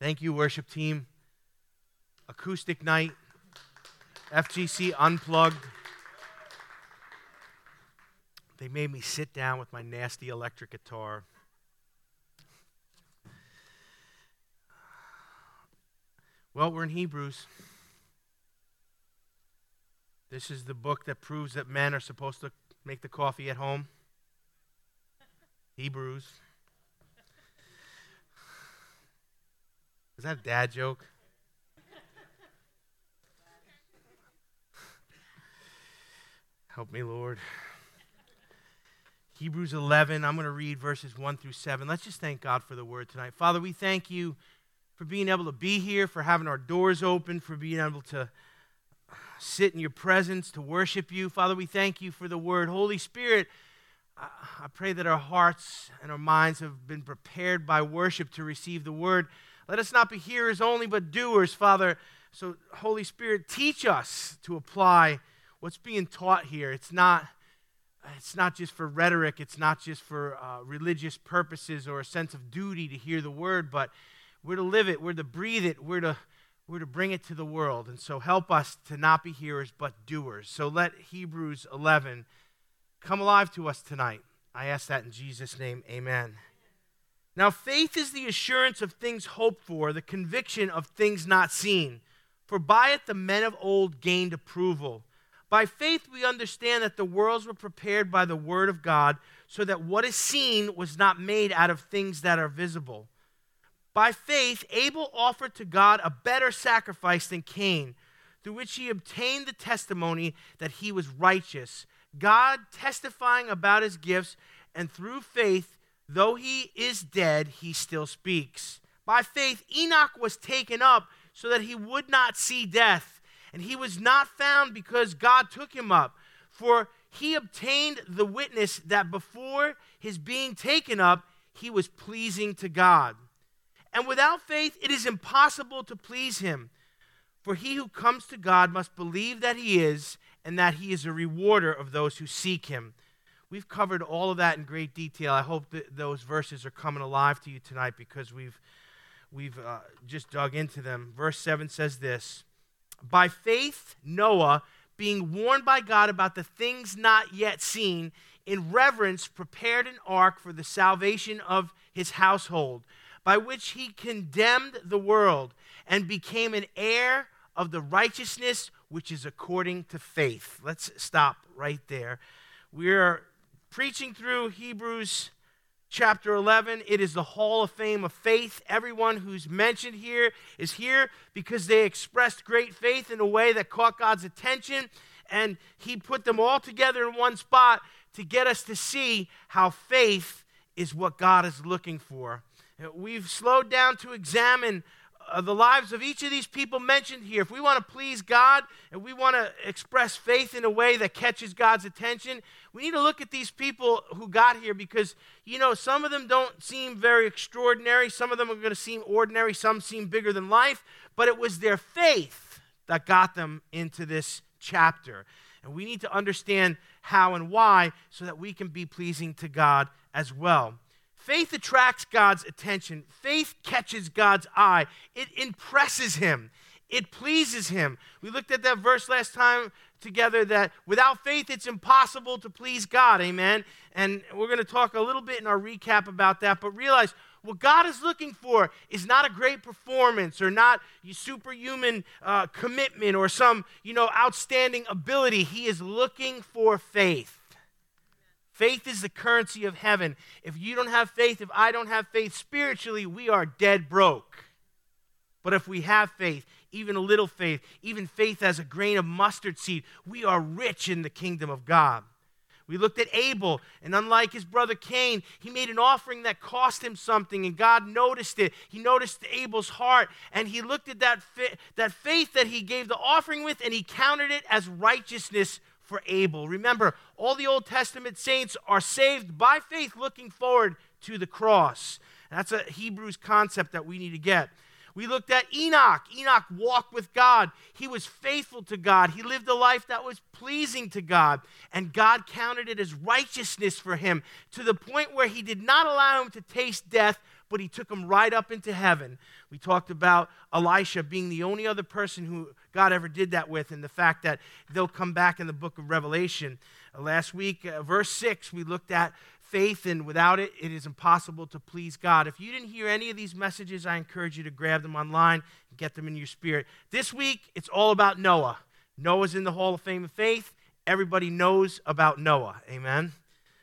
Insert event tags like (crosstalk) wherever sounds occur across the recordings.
Thank you, worship team. Acoustic night, FGC unplugged. They made me sit down with my nasty electric guitar. Well, we're in Hebrews. This is the book that proves that men are supposed to make the coffee at home. Hebrews. Is that a dad joke? (laughs) Help me, Lord. Hebrews 11, I'm going to read verses 1 through 7. Let's just thank God for the word tonight. Father, we thank you for being able to be here, for having our doors open, for being able to sit in your presence, to worship you. Father, we thank you for the word. Holy Spirit, I pray that our hearts and our minds have been prepared by worship to receive the word. Let us not be hearers only, but doers, Father. So, Holy Spirit, teach us to apply what's being taught here. It's not, it's not just for rhetoric, it's not just for uh, religious purposes or a sense of duty to hear the word, but we're to live it, we're to breathe it, we're to, we're to bring it to the world. And so, help us to not be hearers, but doers. So, let Hebrews 11 come alive to us tonight. I ask that in Jesus' name. Amen. Now, faith is the assurance of things hoped for, the conviction of things not seen. For by it the men of old gained approval. By faith we understand that the worlds were prepared by the word of God, so that what is seen was not made out of things that are visible. By faith, Abel offered to God a better sacrifice than Cain, through which he obtained the testimony that he was righteous, God testifying about his gifts, and through faith, Though he is dead, he still speaks. By faith, Enoch was taken up so that he would not see death, and he was not found because God took him up. For he obtained the witness that before his being taken up, he was pleasing to God. And without faith, it is impossible to please him. For he who comes to God must believe that he is, and that he is a rewarder of those who seek him. We've covered all of that in great detail. I hope that those verses are coming alive to you tonight because we've, we've uh, just dug into them. Verse 7 says this By faith, Noah, being warned by God about the things not yet seen, in reverence prepared an ark for the salvation of his household, by which he condemned the world and became an heir of the righteousness which is according to faith. Let's stop right there. We're preaching through Hebrews chapter 11. It is the hall of fame of faith. Everyone who's mentioned here is here because they expressed great faith in a way that caught God's attention, and He put them all together in one spot to get us to see how faith is what God is looking for. We've slowed down to examine uh, the lives of each of these people mentioned here, if we want to please God and we want to express faith in a way that catches God's attention, we need to look at these people who got here because, you know, some of them don't seem very extraordinary. Some of them are going to seem ordinary. Some seem bigger than life. But it was their faith that got them into this chapter. And we need to understand how and why so that we can be pleasing to God as well. Faith attracts God's attention. Faith catches God's eye. It impresses him. It pleases him. We looked at that verse last time together that without faith it's impossible to please God. Amen. And we're going to talk a little bit in our recap about that, but realize what God is looking for is not a great performance or not superhuman uh, commitment or some, you know, outstanding ability. He is looking for faith. Faith is the currency of heaven. If you don't have faith, if I don't have faith spiritually, we are dead broke. But if we have faith, even a little faith, even faith as a grain of mustard seed, we are rich in the kingdom of God. We looked at Abel, and unlike his brother Cain, he made an offering that cost him something, and God noticed it. He noticed Abel's heart, and he looked at that, that faith that he gave the offering with, and he counted it as righteousness for Abel. Remember, all the Old Testament saints are saved by faith looking forward to the cross. That's a Hebrews concept that we need to get. We looked at Enoch. Enoch walked with God. He was faithful to God. He lived a life that was pleasing to God. And God counted it as righteousness for him to the point where he did not allow him to taste death, but he took him right up into heaven. We talked about Elijah being the only other person who God ever did that with, and the fact that they'll come back in the book of Revelation. Uh, last week, uh, verse 6, we looked at faith, and without it, it is impossible to please God. If you didn't hear any of these messages, I encourage you to grab them online and get them in your spirit. This week, it's all about Noah. Noah's in the Hall of Fame of Faith. Everybody knows about Noah. Amen.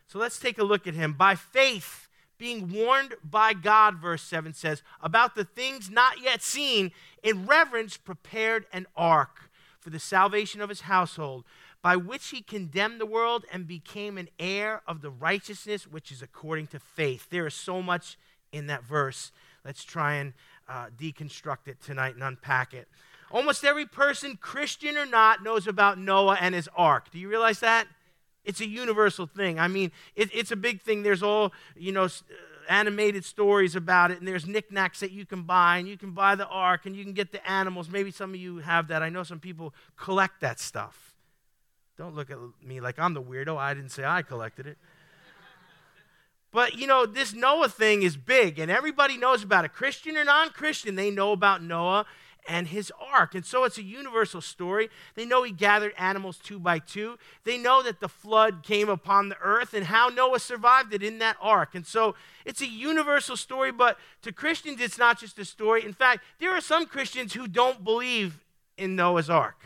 So let's take a look at him. By faith, being warned by God, verse 7 says, about the things not yet seen, in reverence prepared an ark for the salvation of his household, by which he condemned the world and became an heir of the righteousness which is according to faith. There is so much in that verse. Let's try and uh, deconstruct it tonight and unpack it. Almost every person, Christian or not, knows about Noah and his ark. Do you realize that? It's a universal thing. I mean, it, it's a big thing. There's all, you know, uh, animated stories about it, and there's knickknacks that you can buy, and you can buy the ark, and you can get the animals. Maybe some of you have that. I know some people collect that stuff. Don't look at me like I'm the weirdo. I didn't say I collected it. But you know, this Noah thing is big, and everybody knows about it. Christian or non Christian, they know about Noah and his ark. And so it's a universal story. They know he gathered animals two by two. They know that the flood came upon the earth and how Noah survived it in that ark. And so it's a universal story, but to Christians, it's not just a story. In fact, there are some Christians who don't believe in Noah's ark.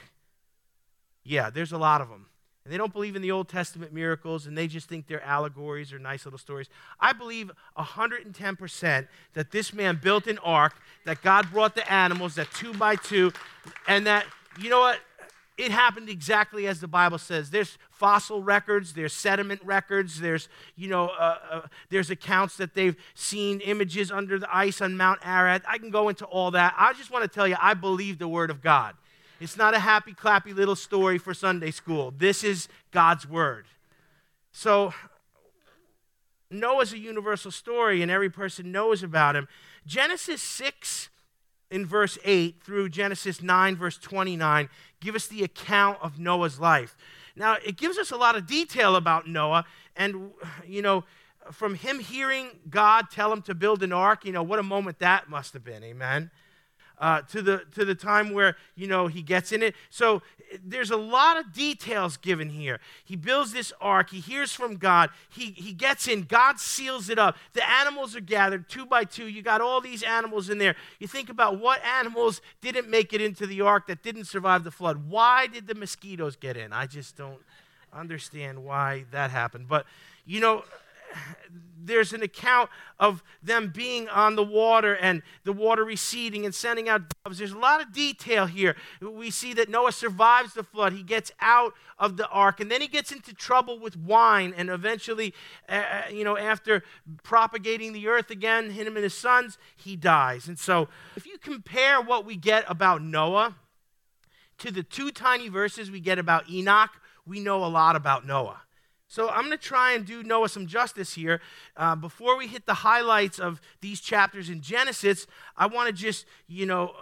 Yeah, there's a lot of them. And they don't believe in the Old Testament miracles and they just think they're allegories or nice little stories. I believe 110% that this man built an ark, that God brought the animals, that two by two, and that, you know what? It happened exactly as the Bible says. There's fossil records, there's sediment records, there's, you know, uh, uh, there's accounts that they've seen images under the ice on Mount Ararat. I can go into all that. I just want to tell you, I believe the Word of God. It's not a happy, clappy little story for Sunday school. This is God's Word. So, Noah's a universal story, and every person knows about him. Genesis 6 in verse 8 through Genesis 9, verse 29, give us the account of Noah's life. Now, it gives us a lot of detail about Noah, and, you know, from him hearing God tell him to build an ark, you know, what a moment that must have been, amen uh, to, the, to the time where, you know, he gets in it. So there's a lot of details given here. He builds this ark. He hears from God. He, he gets in. God seals it up. The animals are gathered two by two. You got all these animals in there. You think about what animals didn't make it into the ark that didn't survive the flood. Why did the mosquitoes get in? I just don't understand why that happened. But, you know, there's an account of them being on the water and the water receding and sending out doves. There's a lot of detail here. We see that Noah survives the flood. He gets out of the ark and then he gets into trouble with wine and eventually, uh, you know, after propagating the earth again, him and his sons, he dies. And so if you compare what we get about Noah to the two tiny verses we get about Enoch, we know a lot about Noah. So I'm going to try and do Noah some justice here. Uh, before we hit the highlights of these chapters in Genesis, I want to just, you know,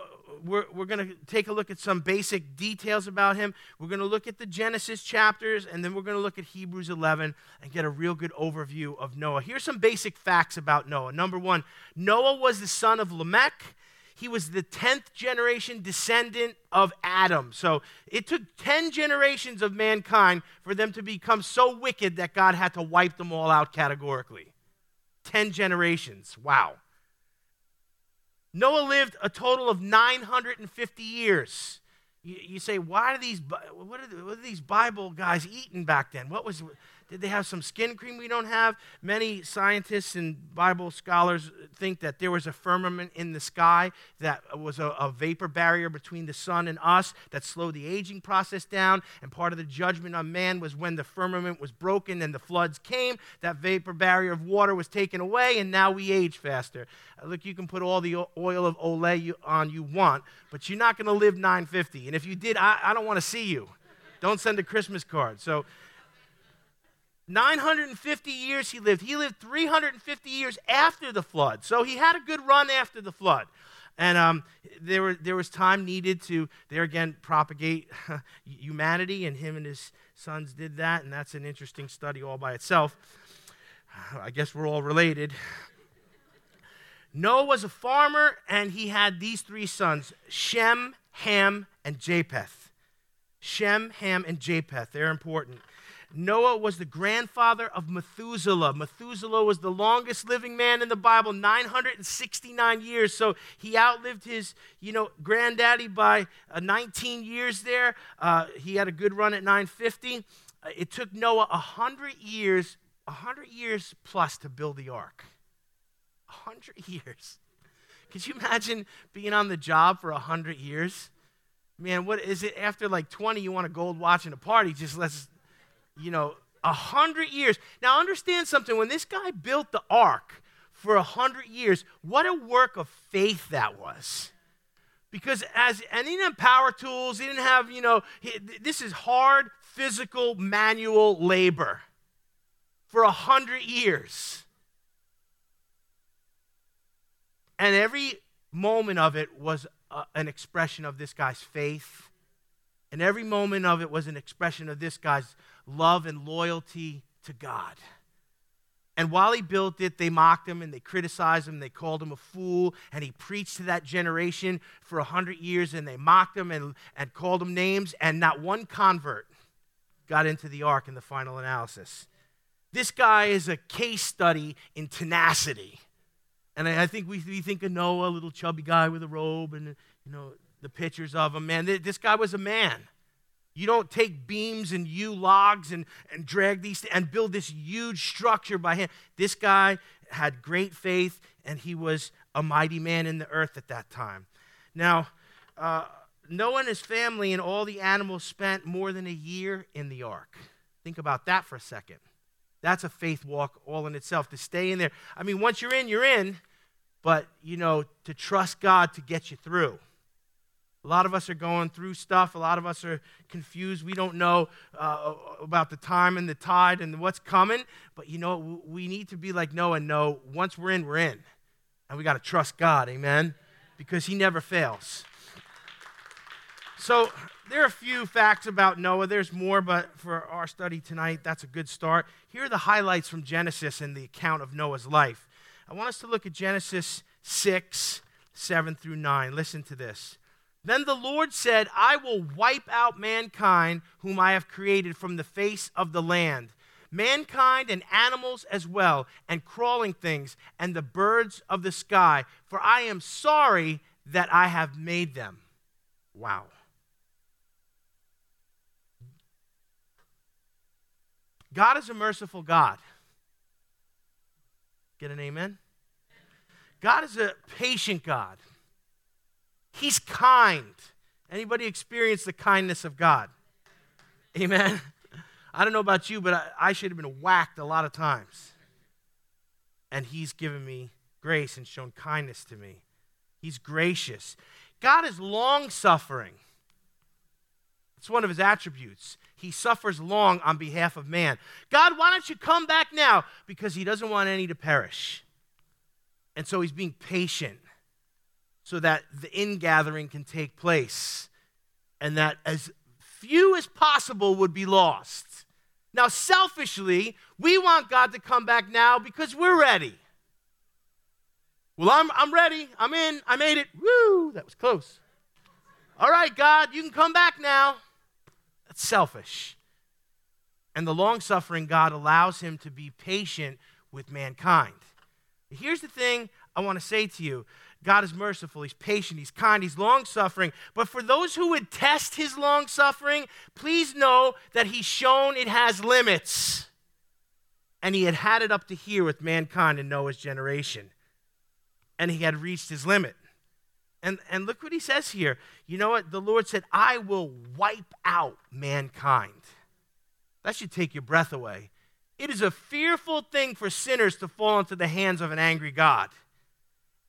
we're, we're going to take a look at some basic details about him. We're going to look at the Genesis chapters, and then we're going to look at Hebrews 11 and get a real good overview of Noah. Here's some basic facts about Noah. Number one, Noah was the son of Lamech he was the 10th generation descendant of Adam. So it took 10 generations of mankind for them to become so wicked that God had to wipe them all out categorically. 10 generations. Wow. Noah lived a total of 950 years. You, you say, why are these, what are, what are these Bible guys eating back then? What was, did they have some skin cream we don't have? Many scientists and Bible scholars think that there was a firmament in the sky that was a, a, vapor barrier between the sun and us that slowed the aging process down. And part of the judgment on man was when the firmament was broken and the floods came, that vapor barrier of water was taken away, and now we age faster. Uh, look, you can put all the oil of Olay on you want, but you're not going to live 950. And if you did, I, I don't want to see you. Don't send a Christmas card. So, 950 years he lived. He lived 350 years after the flood. So he had a good run after the flood. And um, there, were, there was time needed to, there again, propagate (laughs) humanity, and him and his sons did that, and that's an interesting study all by itself. (sighs) I guess we're all related. (laughs) Noah was a farmer, and he had these three sons Shem, Ham, and Japheth. Shem, Ham, and Japheth. They're important. Noah was the grandfather of Methuselah. Methuselah was the longest living man in the Bible, 969 years. So he outlived his, you know, granddaddy by uh, 19 years there. Uh, he had a good run at 950. Uh, it took Noah 100 years, 100 years plus to build the ark. 100 (laughs) years. Could you imagine being on the job for 100 years? Man, what is it after like 20 you want a gold watch and a party? Just let's you know, a hundred years. Now, understand something. When this guy built the ark for a hundred years, what a work of faith that was. Because as and he didn't have power tools, he didn't have, you know, he, this is hard physical manual labor for a hundred years. And every moment of it was an expression of this guy's faith. And every moment of it was an expression of this guy's love and loyalty to God. And while he built it, they mocked him and they criticized him. They called him a fool. And he preached to that generation for a hundred years and they mocked him and, and called him names. And not one convert got into the ark in the final analysis. This guy is a case study in tenacity. And I, I think we, we think of Noah, a little chubby guy with a robe and, you know, the pictures of him. Man, this guy was a man. You don't take beams and yew logs and, and drag these and build this huge structure by hand. This guy had great faith and he was a mighty man in the earth at that time. Now, uh, Noah and his family and all the animals spent more than a year in the ark. Think about that for a second. That's a faith walk all in itself to stay in there. I mean, once you're in, you're in, but you know, to trust God to get you through. A lot of us are going through stuff. A lot of us are confused. We don't know uh, about the time and the tide and what's coming. But you know, we need to be like Noah and know once we're in, we're in. And we got to trust God, amen? Because he never fails. So there are a few facts about Noah. There's more, but for our study tonight, that's a good start. Here are the highlights from Genesis and the account of Noah's life. I want us to look at Genesis 6, 7 through 9. Listen to this. Then the Lord said, I will wipe out mankind whom I have created from the face of the land, mankind and animals as well, and crawling things, and the birds of the sky, for I am sorry that I have made them. Wow. God is a merciful God. Get an amen? God is a patient God. He's kind. Anybody experience the kindness of God? Amen. (laughs) I don't know about you, but I, I should have been whacked a lot of times. And He's given me grace and shown kindness to me. He's gracious. God is long suffering. It's one of his attributes. He suffers long on behalf of man. God, why don't you come back now? Because he doesn't want any to perish. And so he's being patient so that the ingathering can take place and that as few as possible would be lost. Now, selfishly, we want God to come back now because we're ready. Well, I'm, I'm ready. I'm in. I made it. Woo! That was close. All right, God, you can come back now. That's selfish. And the long suffering God allows him to be patient with mankind. Here's the thing I want to say to you God is merciful, He's patient, He's kind, He's long suffering. But for those who would test His long suffering, please know that He's shown it has limits. And He had had it up to here with mankind in Noah's generation. And He had reached His limit. And, and look what He says here. You know what? The Lord said, I will wipe out mankind. That should take your breath away. It is a fearful thing for sinners to fall into the hands of an angry God.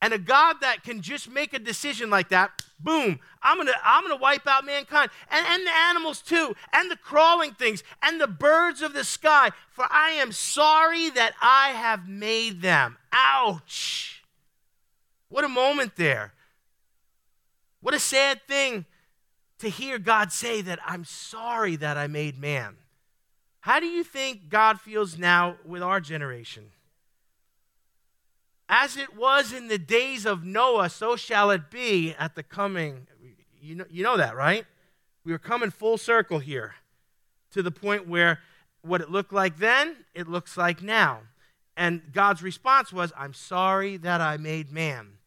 And a God that can just make a decision like that, boom, I'm gonna, I'm gonna wipe out mankind. And, and the animals too, and the crawling things, and the birds of the sky, for I am sorry that I have made them. Ouch. What a moment there. What a sad thing to hear God say that I'm sorry that I made man. How do you think God feels now with our generation? As it was in the days of Noah, so shall it be at the coming. You know, you know that, right? We were coming full circle here to the point where what it looked like then, it looks like now. And God's response was, I'm sorry that I made man.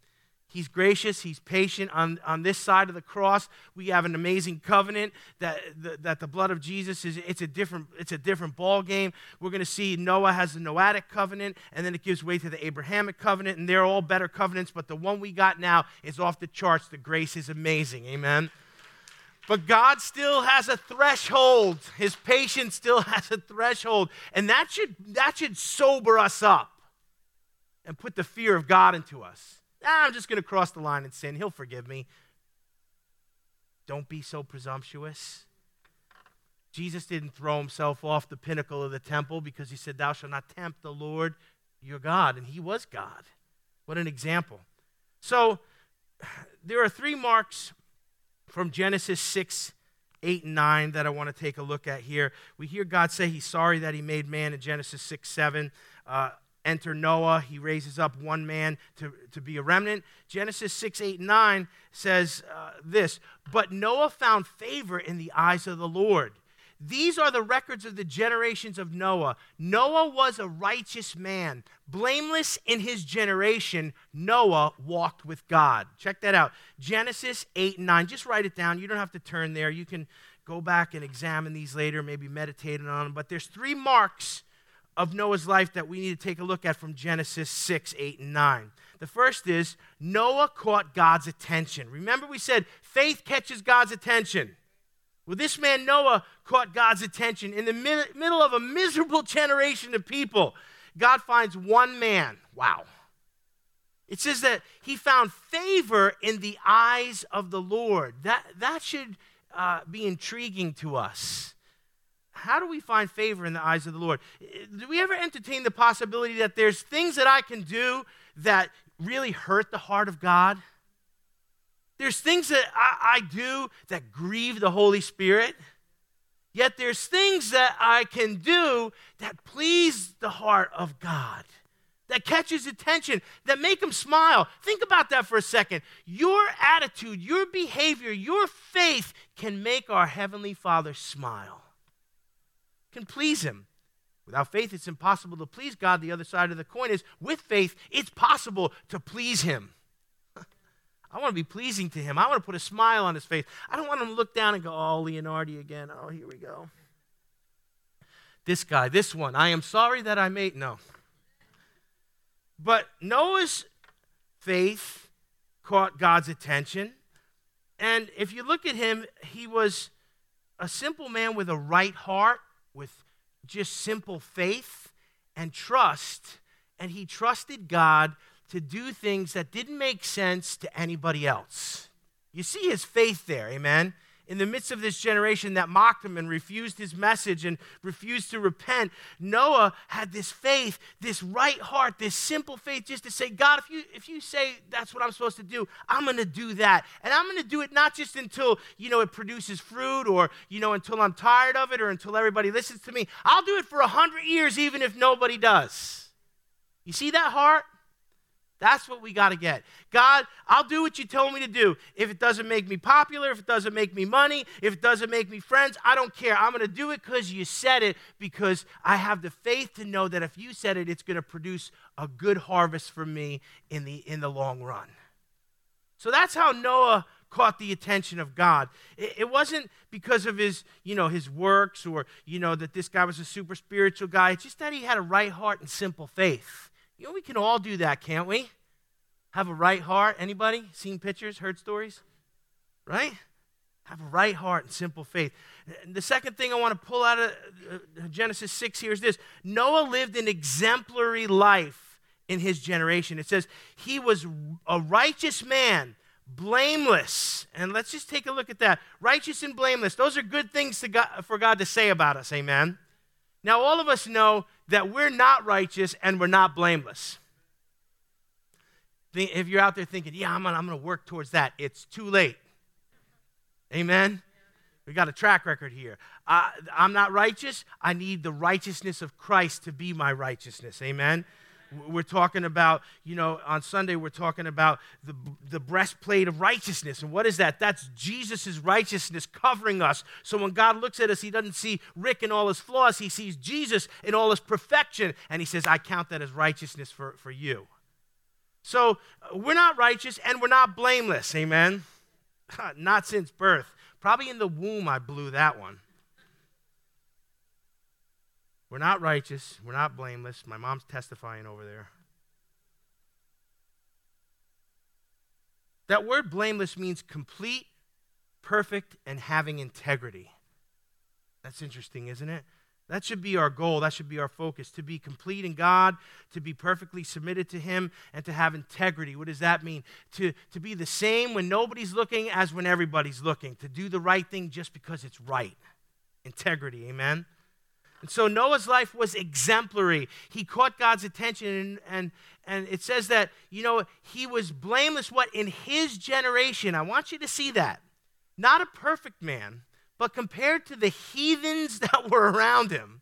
He's gracious. He's patient. On, on this side of the cross, we have an amazing covenant that, the, that the blood of Jesus is it's a different, it's a different ball game. We're going to see Noah has the Noahic covenant, and then it gives way to the Abrahamic covenant, and they're all better covenants, but the one we got now is off the charts. The grace is amazing. Amen. But God still has a threshold. His patience still (laughs) has a threshold. And that should, that should sober us up and put the fear of God into us. Ah, I'm just going to cross the line and sin. He'll forgive me. Don't be so presumptuous. Jesus didn't throw himself off the pinnacle of the temple because he said, Thou shalt not tempt the Lord your God. And he was God. What an example. So, there are three marks from Genesis 6, 8, and 9 that I want to take a look at here. We hear God say he's sorry that he made man in Genesis 6, 7. Uh, enter Noah. He raises up one man to, to be a remnant. Genesis 6, 8, 9 says uh, this But Noah found favor in the eyes of the Lord. These are the records of the generations of Noah. Noah was a righteous man, blameless in his generation. Noah walked with God. Check that out. Genesis 8 and 9. Just write it down. You don't have to turn there. You can go back and examine these later, maybe meditate on them. But there's three marks of Noah's life that we need to take a look at from Genesis 6, 8, and 9. The first is Noah caught God's attention. Remember, we said faith catches God's attention. Well, this man Noah caught God's attention in the middle of a miserable (laughs) generation of people. God finds one man. Wow. It says that he found favor in the eyes of the Lord. That, that should uh, be intriguing to us how do we find favor in the eyes of the Lord? Eh, do we ever entertain the possibility that there's things that I can do that really hurt the heart of God? There's things that I, I do that grieve the Holy Spirit. Yet there's things that I can do that please the heart of God, that catches attention, that make him smile. Think about that for a second. Your attitude, your behavior, your faith can make our Heavenly Father smile can please Him. Without faith, it's impossible to please God. The other side of the coin is with faith, it's possible to please Him. (laughs) I want to be pleasing to Him. I want to put a smile on His face. I don't want Him to look down and go, oh, Leonardi again. Oh, here we go. This guy, this one. I am sorry that I made. No. But Noah's faith caught God's attention. And if you look at him, he was a simple man with a right heart with just simple faith and trust, and he trusted God to do things that didn't make sense to anybody else. You see his faith there, amen? In the midst of this generation that mocked him and refused his message and refused to repent, Noah had this faith, this right heart, this simple faith just to say, God, if you, if you say that's what I'm supposed to do, I'm going to do that. And I'm going to do it not just until, you know, it produces fruit or, you know, until I'm tired of it or until everybody listens to me. I'll do it for a hundred years even if nobody does. You see that heart? That's what we got to get. God, I'll do what you told me to do. If it doesn't make me popular, if it doesn't make me money, if it doesn't make me friends, I don't care. I'm going to do it because you said it, because I have the faith to know that if you said it, it's going to produce a good harvest for me in the, in the long run. So that's how Noah caught the attention of God. It, it, wasn't because of his, you know, his works or, you know, that this guy was a super spiritual guy. It's just that he had a right heart and simple faith. You know, we can all do that, can't we? Have a right heart. Anybody seen pictures, heard stories? Right? Have a right heart and simple faith. The second thing I want to pull out of uh, Genesis 6 here is this Noah lived an exemplary life in his generation. It says he was a righteous man, blameless. And let's just take a look at that. Righteous and blameless. Those are good things God, for God to say about us. Amen. Now, all of us know that we're not righteous and we're not blameless. If you're out there thinking, yeah, I'm gonna, I'm gonna work towards that, it's too late. Amen? We got a track record here. Uh, I'm not righteous. I need the righteousness of Christ to be my righteousness. Amen? We're talking about, you know, on Sunday, we're talking about the, the breastplate of righteousness. And what is that? That's Jesus' righteousness covering us. So when God looks at us, he doesn't see Rick and all his flaws, he sees Jesus in all his perfection. And he says, I count that as righteousness for, for you. So uh, we're not righteous and we're not blameless. Amen. (laughs) not since birth. Probably in the womb, I blew that one. We're not righteous. We're not blameless. My mom's testifying over there. That word blameless means complete, perfect, and having integrity. That's interesting, isn't it? That should be our goal. That should be our focus to be complete in God, to be perfectly submitted to Him, and to have integrity. What does that mean? To, to be the same when nobody's looking as when everybody's looking, to do the right thing just because it's right. Integrity, amen? And so Noah's life was exemplary. He caught God's attention, and, and, and it says that, you know, he was blameless, what? In his generation. I want you to see that. Not a perfect man, but compared to the heathens (laughs) that were around him.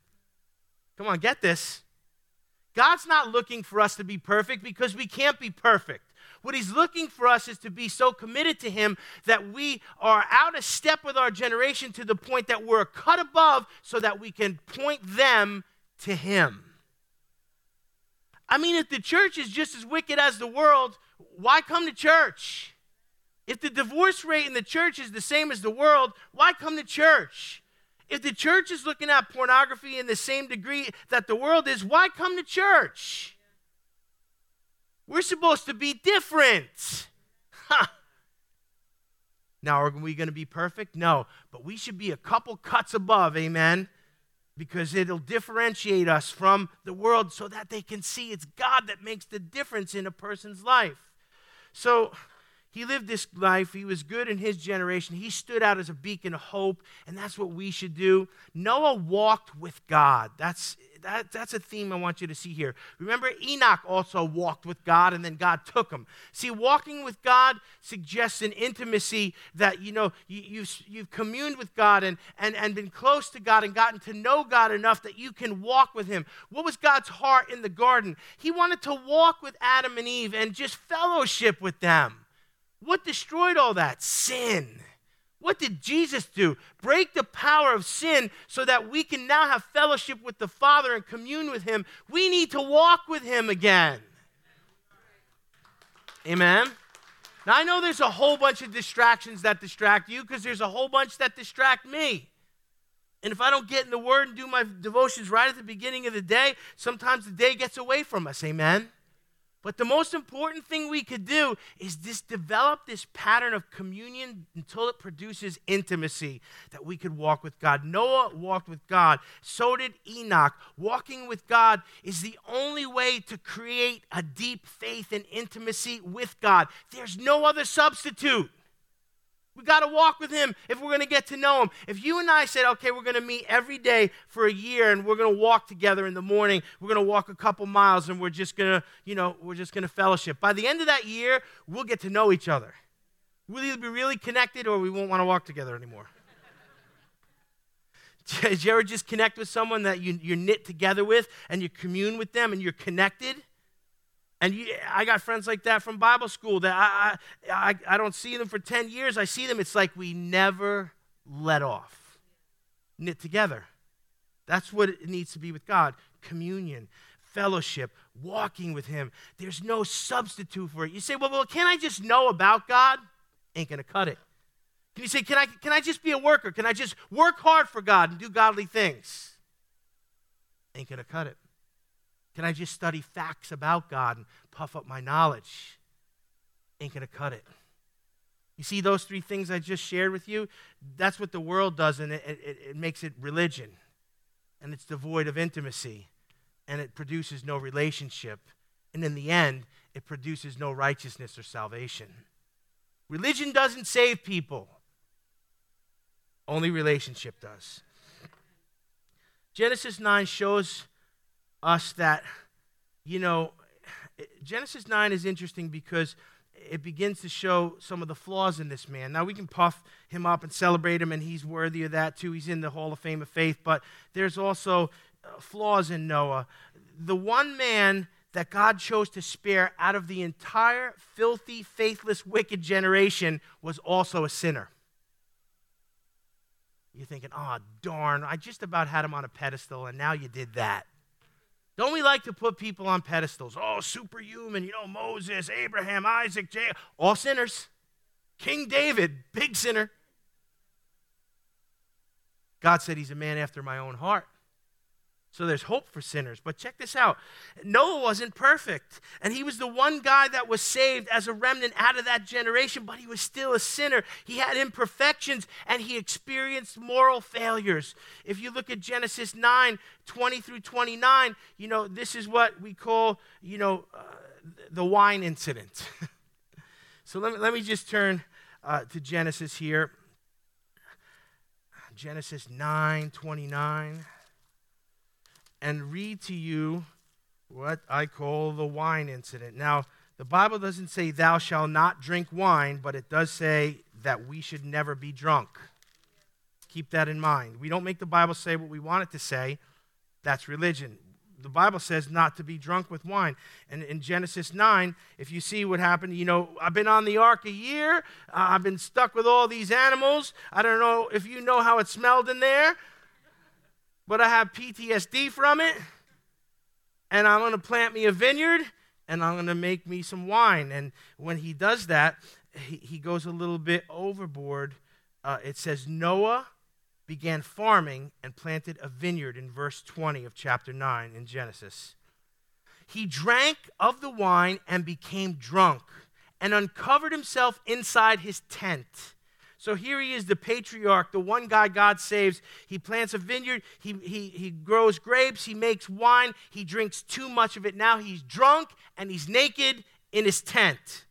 Come on, get this. God's not looking for us to be perfect because we can't be perfect. What he's looking for us is to be so committed to him that we are out of step with our generation to the point that we're cut above so that we can point them to him. I mean, if the church is just as wicked as the world, why come to church? If the divorce rate in the church is the same as the world, why come to church? If the church is looking at pornography in the same degree that the world is, why come to church? We're supposed to be different. Now, are we going to be perfect? No, but we should be a couple cuts above, amen? Because it'll differentiate us from the world so that they can see it's God that makes the difference in a person's life. So, he lived this life. He was good in his generation. He stood out as a beacon of hope, and that's what we should do. Noah walked with God. That's, that, that's a theme I want you to see here. Remember, Enoch also walked with God, and then God took him. See, walking with God suggests an intimacy that, you know, you, you've, you've communed with God and, and, and been close to God and gotten to know God enough that you can walk with him. What was God's heart in the garden? He wanted to walk with Adam and Eve and just fellowship with them. What destroyed all that? Sin. What did Jesus do? Break the power of sin so that we can now have fellowship with the Father and commune with Him. We need to walk with Him again. Amen. Now, I know there's a whole bunch of distractions that distract you because there's a whole bunch that distract me. And if I don't get in the Word and do my devotions right at the beginning of the day, sometimes the day gets away from us. Amen. But the most important thing we could do is just develop this pattern of communion until it produces intimacy that we could walk with God. Noah walked with God, so did Enoch. Walking with God is the only way to create a deep faith and intimacy with God. There's no other substitute. We got to walk with him if we're going to get to know him. If you and I said, okay, we're going to meet every day for a year and we're going to walk together in the morning, we're going to walk a couple miles and we're just going to, you know, we're just going to fellowship. By the end of that year, we'll get to know each other. We'll either be really connected or we won't want to walk together anymore. (laughs) Did you ever just connect with someone that you, you're knit together with and you commune with them and you're connected? And you, I got friends like that from Bible school that I, I, I don't see them for 10 years. I see them, it's like we never let off. Knit together. That's what it needs to be with God communion, fellowship, walking with Him. There's no substitute for it. You say, well, well can I just know about God? Ain't going to cut it. Can you say, can I, can I just be a worker? Can I just work hard for God and do godly things? Ain't going to cut it. Can I just study facts about God and puff up my knowledge? Ain't going to cut it. You see those three things I just shared with you? That's what the world does, and it, it, it makes it religion. And it's devoid of intimacy, and it produces no relationship. And in the end, it produces no righteousness or salvation. Religion doesn't save people, only relationship does. Genesis 9 shows us that, you know, Genesis 9 is interesting because it begins to show some of the flaws in this man. Now, we can puff him up and celebrate him, and he's worthy of that too. He's in the Hall of Fame of Faith, but there's also uh, flaws in Noah. The one man that God chose to spare out of the entire filthy, faithless, wicked generation was also a sinner. You're thinking, oh, darn, I just about had him on a pedestal, and now you did that. Don't we like to put people on pedestals? Oh, superhuman, you know, Moses, Abraham, Isaac, Jacob, all sinners. King David, big sinner. God said he's a man after my own heart. So there's hope for sinners. But check this out Noah wasn't perfect. And he was the one guy that was saved as a remnant out of that generation, but he was still a sinner. He had imperfections and he experienced moral failures. If you look at Genesis 9 20 through 29, you know, this is what we call, you know, uh, the wine incident. (laughs) so let me, let me just turn uh, to Genesis here. Genesis 9 29 and read to you what I call the wine incident. Now, the Bible doesn't say, Thou shalt not drink wine, but it does say that we should never be drunk. Keep that in mind. We don't make the Bible say what we want it to say. That's religion. The Bible says not to be drunk with wine. And in Genesis 9, if you see what happened, you know, I've been on the ark a year. I've been stuck with all these animals. I don't know if you know how it smelled in there but I have PTSD from it. And I'm going to plant me a vineyard and I'm going to make me some wine. And when he does that, he, he goes a little bit overboard. Uh, it says, Noah began farming and planted a vineyard in verse 20 of chapter 9 in Genesis. He drank of the wine and became drunk and uncovered himself inside his tent. So here he is, the patriarch, the one guy God saves. He plants a vineyard, he, he, he grows grapes, he makes wine, he drinks too much of it. Now he's drunk and he's naked in his tent.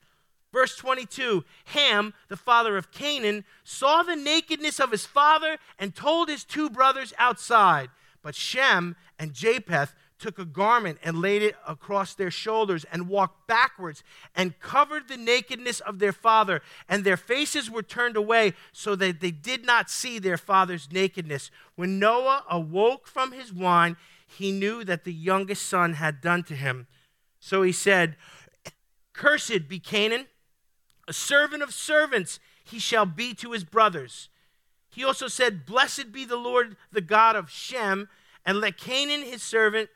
Verse 22 Ham, the father of Canaan, saw the nakedness of his father and told his two brothers outside. But Shem and Japheth took a garment and laid it across their shoulders and walked backwards and covered the nakedness of their father. And their faces were turned away so that they did not see their father's nakedness. When Noah awoke from his wine, he knew that the youngest son had done to him. So he said, Cursed be Canaan, a servant of servants he shall be to his brothers. He also said, Blessed be the Lord, the God of Shem, and let Canaan his servant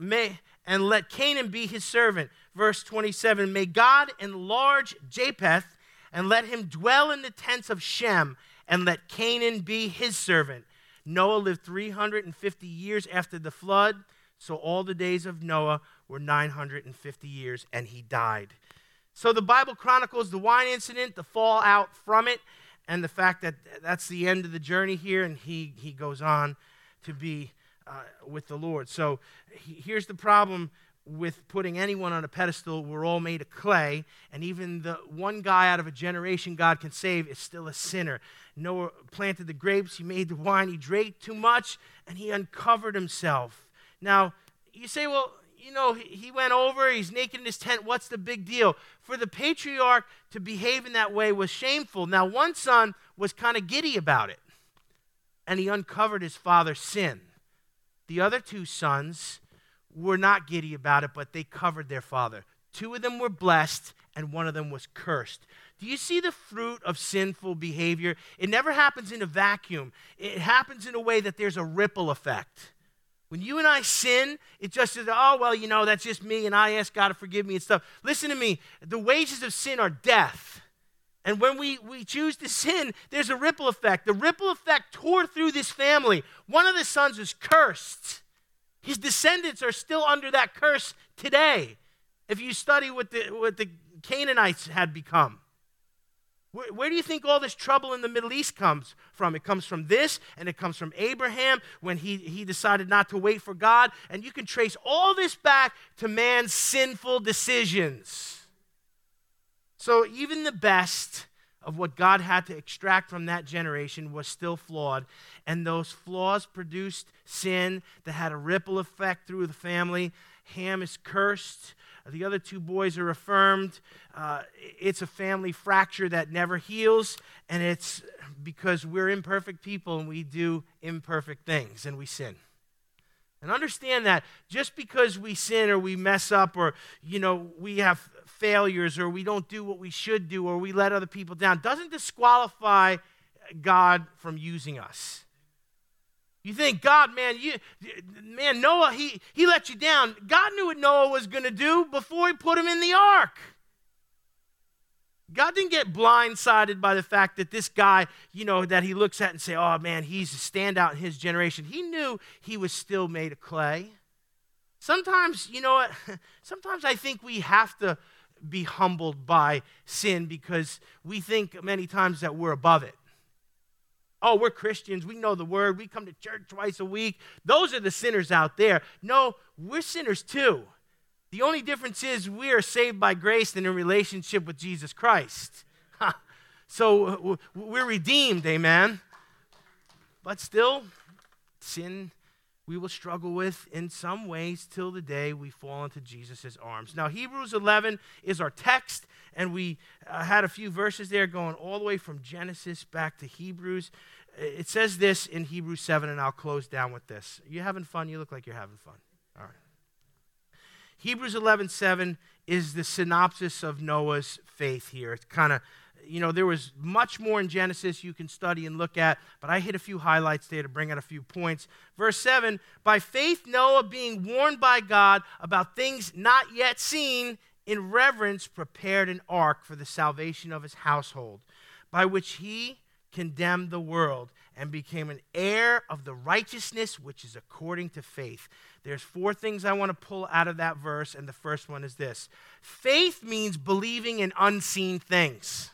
may, and let Canaan be his servant. Verse 27 May God enlarge Japheth and let him dwell in the tents of Shem, and let Canaan be his servant. Noah lived 350 years after the flood, so all the days of Noah were 950 years, and he died. So the Bible chronicles the wine incident, the fallout from it, and the fact that that's the end of the journey here, and he, he goes on to be uh, with the Lord. So he, here's the problem with putting anyone on a pedestal. We're all made of clay, and even the one guy out of a generation God can save is still a sinner. Noah planted the grapes, he made the wine, he drank too much, and he uncovered himself. Now, you say, well, you know, he went over, he's naked in his tent. What's the big deal? For the patriarch to behave in that way was shameful. Now, one son was kind of giddy about it, and he uncovered his father's sin. The other two sons were not giddy about it, but they covered their father. Two of them were blessed, and one of them was cursed. Do you see the fruit of sinful behavior? It never happens in a vacuum, it happens in a way that there's a ripple effect. When you and I sin, it just says, oh, well, you know, that's just me, and I ask God to forgive me and stuff. Listen to me. The wages of sin are death. And when we, we choose to sin, there's a ripple effect. The ripple effect tore through this family. One of the sons was cursed. His descendants are still under that curse today. If you study what the, what the Canaanites had become. Where, where, do you think all this trouble in the Middle East comes from? It comes from this, and it comes from Abraham when he, he decided not to wait for God. And you can trace all this back to man's sinful decisions. So even the best of what God had to extract from that generation was still flawed. And those flaws produced sin that had a ripple effect through the family. Ham is cursed. The other two boys are affirmed. Uh, it's a family fracture that never heals, and it's because we're imperfect people and we do imperfect things and we sin. And understand that just because we sin or we mess up or, you know, we have failures or we don't do what we should do or we let other people down doesn't disqualify God from using us. You think, God, man, you, man, Noah, he, he let you down. God knew what Noah was going to do before he put him in the ark. God didn't get blindsided by the fact that this guy, you know, that he looks at and say, "Oh man, he's a standout in his generation." He knew he was still made of clay. Sometimes, you know what? (laughs) Sometimes I think we have to be humbled by sin because we think many times that we're above it. Oh, we're Christians. We know the word. We come to church twice a week. Those are the sinners out there. No, we're sinners too. The only difference is we are saved by grace and in relationship with Jesus Christ. (laughs) so we're redeemed, amen. But still, sin we will struggle with in some ways till the day we fall into Jesus' arms. Now, Hebrews 11 is our text, and we uh, had a few verses there going all the way from Genesis back to Hebrews. It says this in Hebrews 7, and I'll close down with this. Are you having fun? You look like you're having fun. All right. Hebrews 11:7 is the synopsis of Noah's faith here. It's kind of you know, there was much more in Genesis you can study and look at, but I hit a few highlights there to bring out a few points. Verse 7 By faith, Noah, being warned by God about things not yet seen, in reverence prepared an ark for the salvation of his household, by which he condemned the world and became an heir of the righteousness which is according to faith. There's four things I want to pull out of that verse, and the first one is this faith means believing in unseen things.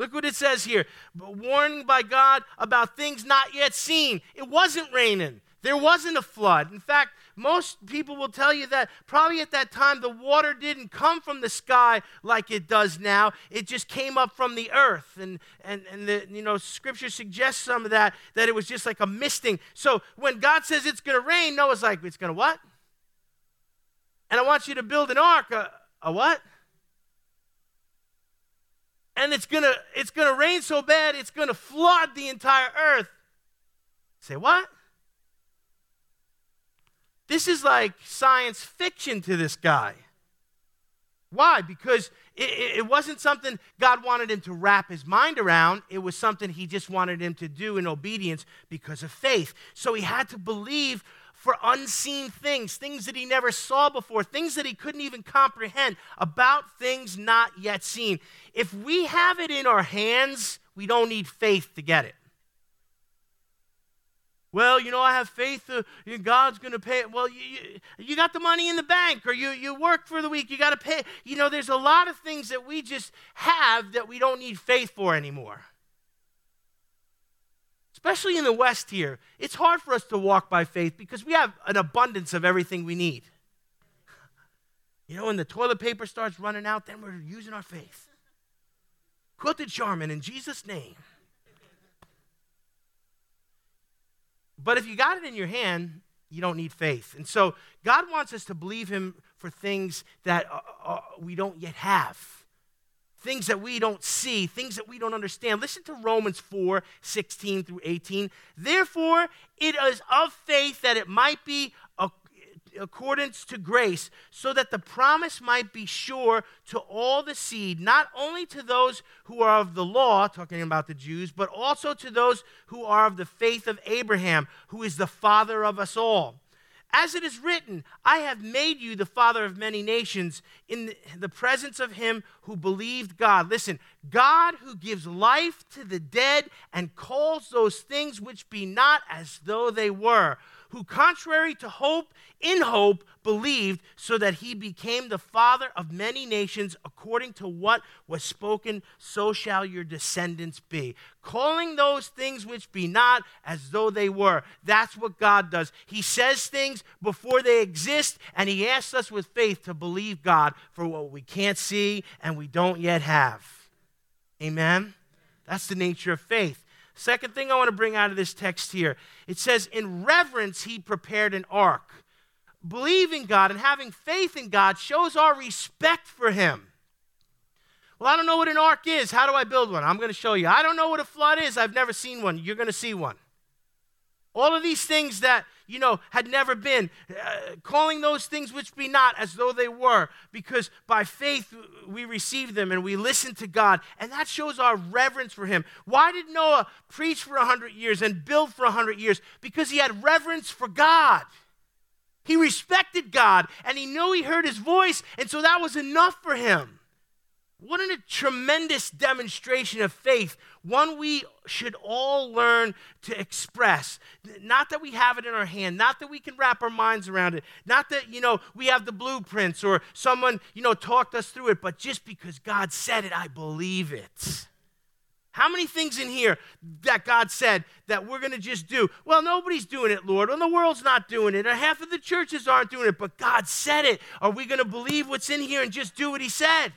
Look what it says here warning by God about things not yet seen. It wasn't raining, there wasn't a flood. In fact, most people will tell you that probably at that time the water didn't come from the sky like it does now. It just came up from the earth. And, and, and the, you know, scripture suggests some of that, that it was just like a misting. So when God says it's going to rain, Noah's like, it's going to what? And I want you to build an ark. A, a what? And it's to it's to rain so bad it's to flood the entire earth. Say what? This is like science fiction to this guy. Why? Because it, it, wasn't something God wanted him to wrap his mind around. It was something he just wanted him to do in obedience because of faith. So he had to believe for unseen things, things that he never saw before, things that he couldn't even comprehend, about things not yet seen. If we have it in our hands, we don't need faith to get it. Well, you know, I have faith uh, God's going to pay. Well, you, you, you, got the money in the bank, or you, you worked for the week, you got to pay. You know, there's a lot of things that we just have that we don't need faith for anymore. Especially in the West here, it's hard for us to walk by faith because we have an abundance of everything we need. You know, when the toilet paper starts running out, then we're using our faith. Quilted Charmin in Jesus' name. But if you got it in your hand, you don't need faith. And so God wants us to believe Him for things that uh, uh, we don't yet have, things that we don't see, things that we don't understand. Listen to Romans 4 16 through 18. Therefore, it is of faith that it might be accordance to grace, so that the promise might be sure to all the seed, not only to those who are of the law, talking about the Jews, but also to those who are of the faith of Abraham, who is the father of us all. As it is written, I have made you the father of many nations in the presence of him who believed God. Listen, God who gives life to the dead and calls those things which be not as though they were who, contrary to hope, in hope, believed, so that he became the father of many nations, according to what was spoken, so shall your descendants be. Calling those things which be not as though they were. That's what God does. He says things before they exist, and he asks us with faith to believe God for what we can't see and we don't yet have. Amen? That's the nature of faith. Second thing I want to bring out of this text here it says, In reverence, he prepared an ark. Believing God and having faith in God shows our respect for him. Well, I don't know what an ark is. How do I build one? I'm going to show you. I don't know what a flood is. I've never seen one. You're going to see one. All of these things that, you know, had never been, uh, calling those things which be not as though they were, because by faith we receive them and we listen to God, and that shows our reverence for Him. Why did Noah preach for 100 years and build for 100 years? Because he had reverence for God. He respected God and he knew he heard his voice, and so that was enough for him. What a tremendous demonstration of faith, one we should all learn to express. Not that we have it in our hand, not that we can wrap our minds around it, not that, you know, we have the blueprints or someone, you know, talked us through it, but just because God said it, I believe it. How many things in here that God said that we're going to just do? Well, nobody's doing it, Lord, and the world's not doing it, or half of the churches aren't doing it, but God said it. Are we going to believe what's in here and just do what He said?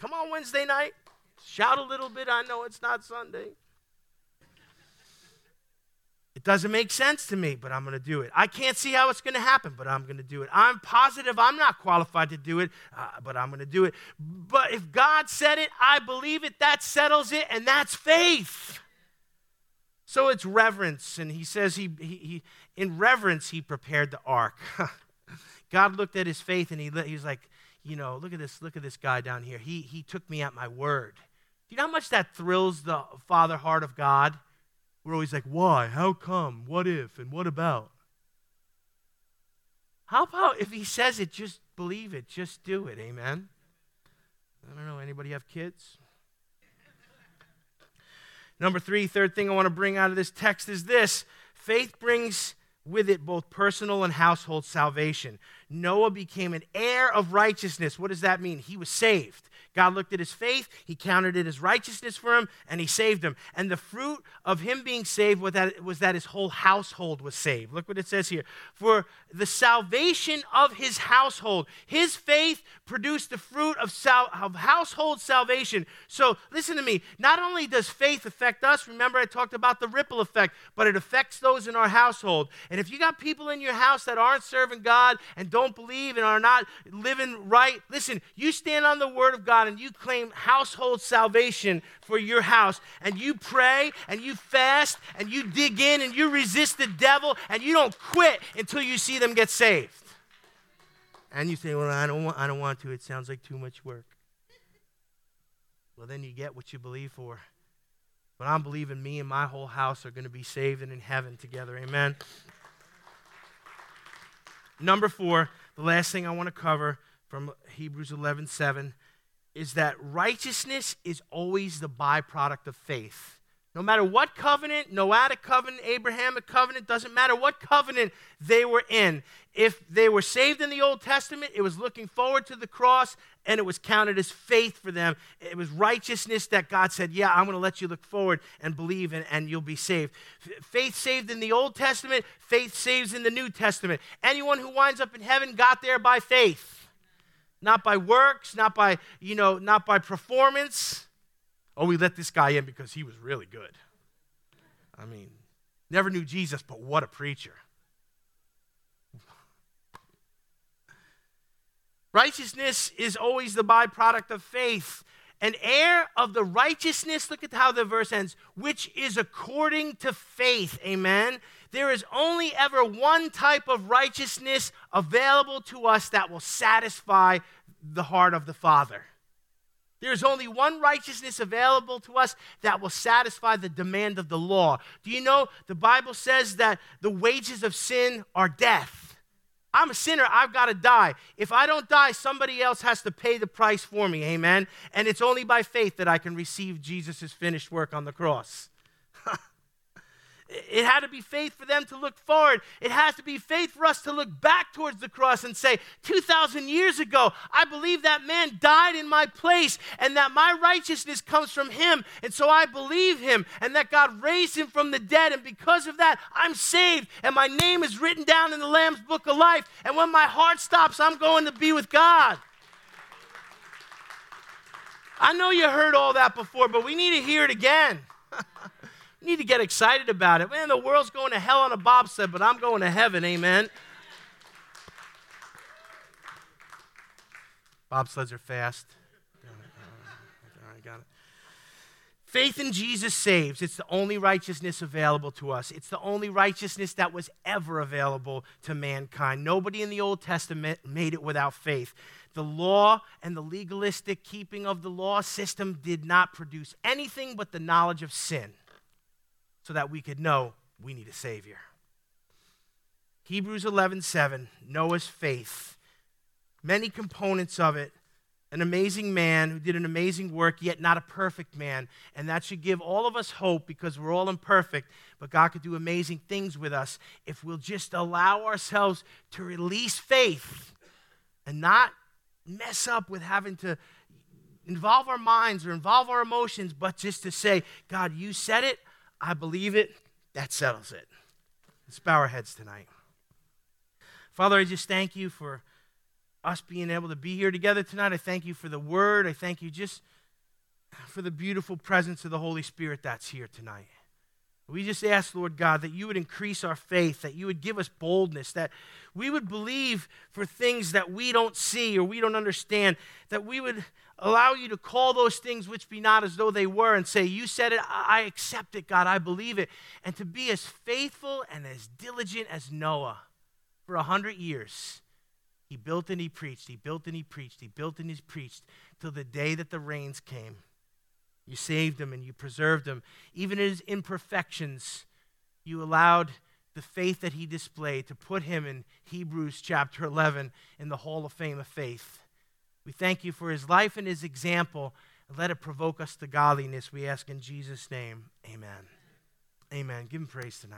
Come on, Wednesday night. Shout a little bit. I know it's not Sunday. It doesn't make sense to me, but I'm going to do it. I can't see how it's going to happen, but I'm going to do it. I'm positive I'm not qualified to do it, uh, but I'm going to do it. But if God said it, I believe it. That settles it, and that's faith. So it's reverence, and he says he, he, he in reverence he prepared the ark. (laughs) God looked at his faith, and he, he was like, you know, look at this, look at this guy down here. He, he took me at my word. Do you know how much that thrills the father heart of God? We're always like, why? How come? What if? And what about? How about if he says it, just believe it, just do it? Amen? I don't know. Anybody have kids? Number three, third thing I want to bring out of this text is this faith brings with it both personal and household salvation. Noah became an heir of righteousness. What does that mean? He was saved. God looked at his faith, he counted it as righteousness for him, and he saved him. And the fruit of him being saved was that, was that his whole household was saved. Look what it says here. For the salvation of his household, his faith produced the fruit of, sal- of household salvation. So listen to me. Not only does faith affect us, remember I talked about the ripple effect, but it affects those in our household. And if you got people in your house that aren't serving God and don't believe and are not living right, listen, you stand on the word of God God and you claim household salvation for your house and you pray and you fast and you dig in and you resist the devil and you don't quit until you see them get saved. And you say, Well, I don't want, I don't want to. It sounds like too much work. Well, then you get what you believe for. But I'm believing me and my whole house are going to be saved and in heaven together. Amen. Number four, the last thing I want to cover from Hebrews 11 7 is that righteousness is always the byproduct of faith. No matter what covenant, Noahic covenant, Abrahamic covenant, doesn't matter what covenant they were in. If they were saved in the Old Testament, it was looking forward to the cross and it was counted as faith for them. It was righteousness that God said, Yeah, I'm going to let you look forward and believe and, and you'll be saved. Faith saved in the Old Testament, faith saves in the New Testament. Anyone who winds up in heaven got there by faith not by works, not by, you know, not by performance. Oh, we let this guy in because he was really good. I mean, never knew Jesus, but what a preacher. Righteousness is always the byproduct of faith. An heir of the righteousness, look at how the verse ends, which is according to faith. Amen. There is only ever one type of righteousness available to us that will satisfy the heart of the Father. There is only one righteousness available to us that will satisfy the demand of the law. Do you know the Bible says that the wages of sin are death? I'm a sinner, I've got to die. If I don't die, somebody else has to pay the price for me, amen? And it's only by faith that I can receive Jesus' finished work on the cross. (laughs) It had to be faith for them to look forward. It has to be faith for us to look back towards the cross and say, 2,000 years ago, I believe that man died in my place and that my righteousness comes from him. And so I believe him and that God raised him from the dead. And because of that, I'm saved and my name is written down in the Lamb's book of life. And when my heart stops, I'm going to be with God. I know you heard all that before, but we need to hear it again. (laughs) You need to get excited about it. Man, the world's going to hell on a bobsled, but I'm going to heaven. Amen. Bobsleds are fast. I got it. Faith in Jesus saves. It's the only righteousness available to us. It's the only righteousness that was ever available to mankind. Nobody in the Old Testament made it without faith. The law and the legalistic keeping of the law system did not produce anything but the knowledge of sin so that we could know we need a Savior. Hebrews 11:7, Noah's faith. Many components of it an amazing man who did an amazing work, yet not a perfect man. And that should give all of us hope because we're all imperfect, but God could do amazing things with us if we'll just allow ourselves to release faith and not mess up with having to involve our minds or involve our emotions, but just to say, God, you said it, I believe it, that settles it. Let's bow our heads tonight. Father, I just thank you for us being able to be here together tonight. I thank you for the word. I thank you just for the beautiful presence of the Holy Spirit that's here tonight. We just ask, Lord God, that you would increase our faith, that you would give us boldness, that we would believe for things that we don't see or we don't understand, that we would allow you to call those things which be not as though they were and say, You said it, I accept it, God, I believe it. And to be as faithful and as diligent as Noah for a hundred years. He built and he preached, he built and he preached, he built and he preached till the day that the rains came. You saved him and you preserved him. Even in his imperfections, you allowed the faith that he displayed to put him in Hebrews chapter 11 in the Hall of Fame of Faith. We thank you for his life and his example. And let it provoke us to godliness, we ask in Jesus' name. Amen. Amen. Give him praise tonight.